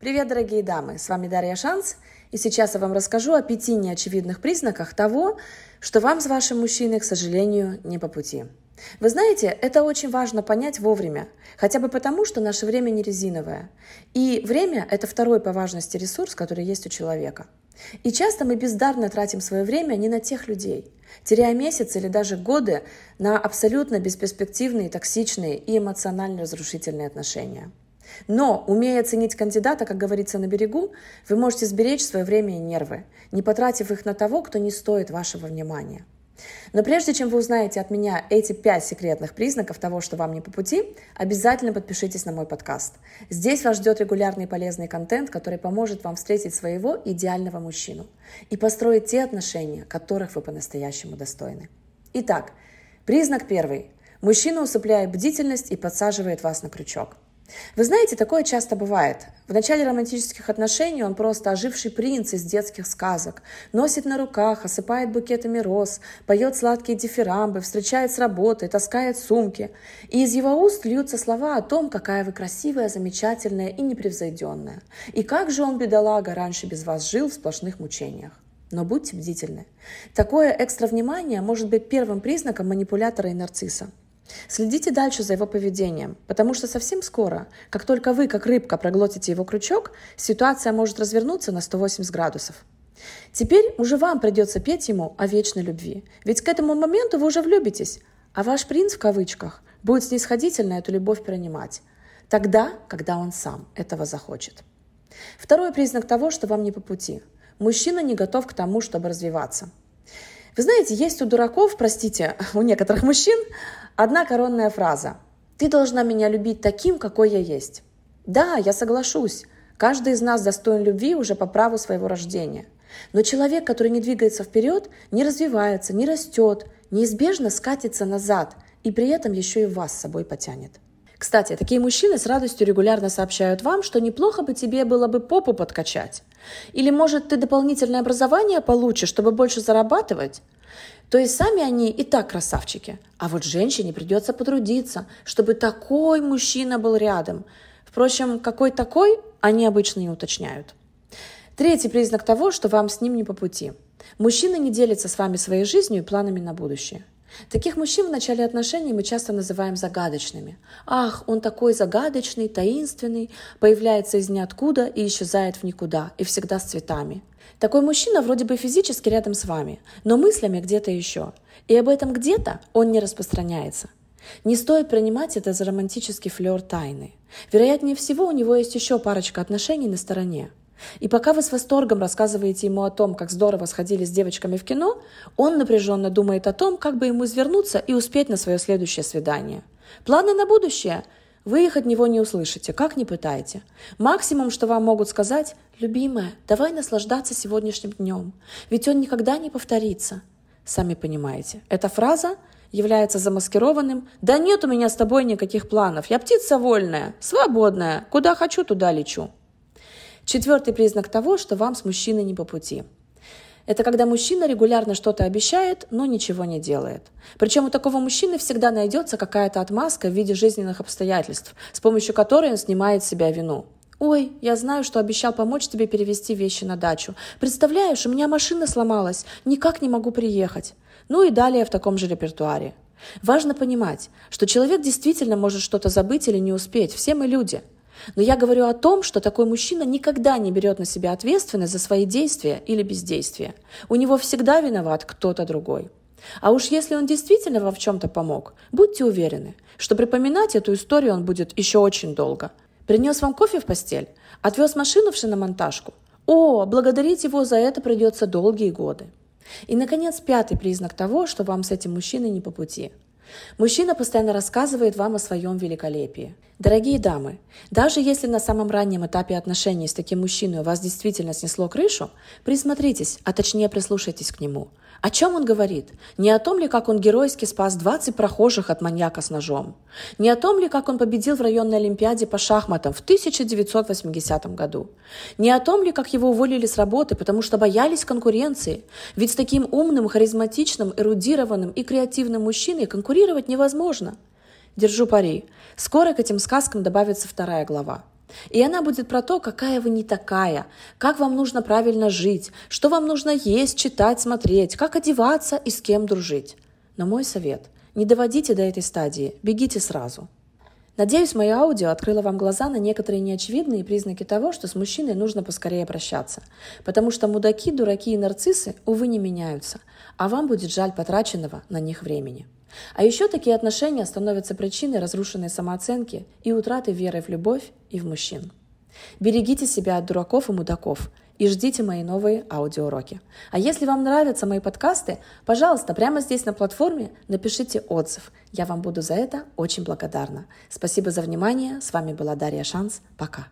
Привет, дорогие дамы! С вами Дарья Шанс, и сейчас я вам расскажу о пяти неочевидных признаках того, что вам с вашим мужчиной, к сожалению, не по пути. Вы знаете, это очень важно понять вовремя, хотя бы потому, что наше время не резиновое. И время – это второй по важности ресурс, который есть у человека. И часто мы бездарно тратим свое время не на тех людей, теряя месяцы или даже годы на абсолютно бесперспективные, токсичные и эмоционально разрушительные отношения – но, умея ценить кандидата, как говорится на берегу, вы можете сберечь свое время и нервы, не потратив их на того, кто не стоит вашего внимания. Но прежде чем вы узнаете от меня эти пять секретных признаков того, что вам не по пути, обязательно подпишитесь на мой подкаст. Здесь вас ждет регулярный полезный контент, который поможет вам встретить своего идеального мужчину и построить те отношения, которых вы по-настоящему достойны. Итак, признак первый. Мужчина усыпляет бдительность и подсаживает вас на крючок – вы знаете, такое часто бывает. В начале романтических отношений он просто оживший принц из детских сказок. Носит на руках, осыпает букетами роз, поет сладкие дифирамбы, встречает с работы, таскает сумки. И из его уст льются слова о том, какая вы красивая, замечательная и непревзойденная. И как же он, бедолага, раньше без вас жил в сплошных мучениях. Но будьте бдительны. Такое экстра внимание может быть первым признаком манипулятора и нарцисса. Следите дальше за его поведением, потому что совсем скоро, как только вы, как рыбка, проглотите его крючок, ситуация может развернуться на 180 градусов. Теперь уже вам придется петь ему о вечной любви, ведь к этому моменту вы уже влюбитесь, а ваш принц в кавычках будет снисходительно эту любовь принимать, тогда, когда он сам этого захочет. Второй признак того, что вам не по пути. Мужчина не готов к тому, чтобы развиваться. Вы знаете, есть у дураков, простите, у некоторых мужчин одна коронная фраза. «Ты должна меня любить таким, какой я есть». Да, я соглашусь. Каждый из нас достоин любви уже по праву своего рождения. Но человек, который не двигается вперед, не развивается, не растет, неизбежно скатится назад и при этом еще и вас с собой потянет. Кстати, такие мужчины с радостью регулярно сообщают вам, что неплохо бы тебе было бы попу подкачать. Или, может, ты дополнительное образование получишь, чтобы больше зарабатывать? То есть сами они и так красавчики. А вот женщине придется потрудиться, чтобы такой мужчина был рядом. Впрочем, какой такой, они обычно не уточняют. Третий признак того, что вам с ним не по пути. Мужчина не делится с вами своей жизнью и планами на будущее. Таких мужчин в начале отношений мы часто называем загадочными. Ах, он такой загадочный, таинственный, появляется из ниоткуда и исчезает в никуда, и всегда с цветами. Такой мужчина вроде бы физически рядом с вами, но мыслями где-то еще. И об этом где-то он не распространяется. Не стоит принимать это за романтический флер тайны. Вероятнее всего, у него есть еще парочка отношений на стороне. И пока вы с восторгом рассказываете ему о том, как здорово сходили с девочками в кино, он напряженно думает о том, как бы ему извернуться и успеть на свое следующее свидание. Планы на будущее? Вы их от него не услышите, как ни пытайте. Максимум, что вам могут сказать, «Любимая, давай наслаждаться сегодняшним днем, ведь он никогда не повторится». Сами понимаете, эта фраза является замаскированным «Да нет у меня с тобой никаких планов, я птица вольная, свободная, куда хочу, туда лечу». Четвертый признак того, что вам с мужчиной не по пути. Это когда мужчина регулярно что-то обещает, но ничего не делает. Причем у такого мужчины всегда найдется какая-то отмазка в виде жизненных обстоятельств, с помощью которой он снимает с себя вину. «Ой, я знаю, что обещал помочь тебе перевести вещи на дачу. Представляешь, у меня машина сломалась, никак не могу приехать». Ну и далее в таком же репертуаре. Важно понимать, что человек действительно может что-то забыть или не успеть, все мы люди – но я говорю о том, что такой мужчина никогда не берет на себя ответственность за свои действия или бездействия. У него всегда виноват кто-то другой. А уж если он действительно вам в чем-то помог, будьте уверены, что припоминать эту историю он будет еще очень долго. Принес вам кофе в постель? Отвез машину в шиномонтажку? О, благодарить его за это придется долгие годы. И, наконец, пятый признак того, что вам с этим мужчиной не по пути – Мужчина постоянно рассказывает вам о своем великолепии. Дорогие дамы, даже если на самом раннем этапе отношений с таким мужчиной у вас действительно снесло крышу, присмотритесь, а точнее прислушайтесь к нему. О чем он говорит? Не о том ли, как он геройски спас 20 прохожих от маньяка с ножом? Не о том ли, как он победил в районной олимпиаде по шахматам в 1980 году? Не о том ли, как его уволили с работы, потому что боялись конкуренции? Ведь с таким умным, харизматичным, эрудированным и креативным мужчиной конкурировать невозможно. Держу пари. Скоро к этим сказкам добавится вторая глава. И она будет про то, какая вы не такая, как вам нужно правильно жить, что вам нужно есть, читать, смотреть, как одеваться и с кем дружить. Но мой совет – не доводите до этой стадии, бегите сразу. Надеюсь, мое аудио открыло вам глаза на некоторые неочевидные признаки того, что с мужчиной нужно поскорее прощаться. Потому что мудаки, дураки и нарциссы, увы, не меняются, а вам будет жаль потраченного на них времени. А еще такие отношения становятся причиной разрушенной самооценки и утраты веры в любовь и в мужчин. Берегите себя от дураков и мудаков и ждите мои новые аудиоуроки. А если вам нравятся мои подкасты, пожалуйста, прямо здесь на платформе напишите отзыв. Я вам буду за это очень благодарна. Спасибо за внимание. С вами была Дарья Шанс. Пока.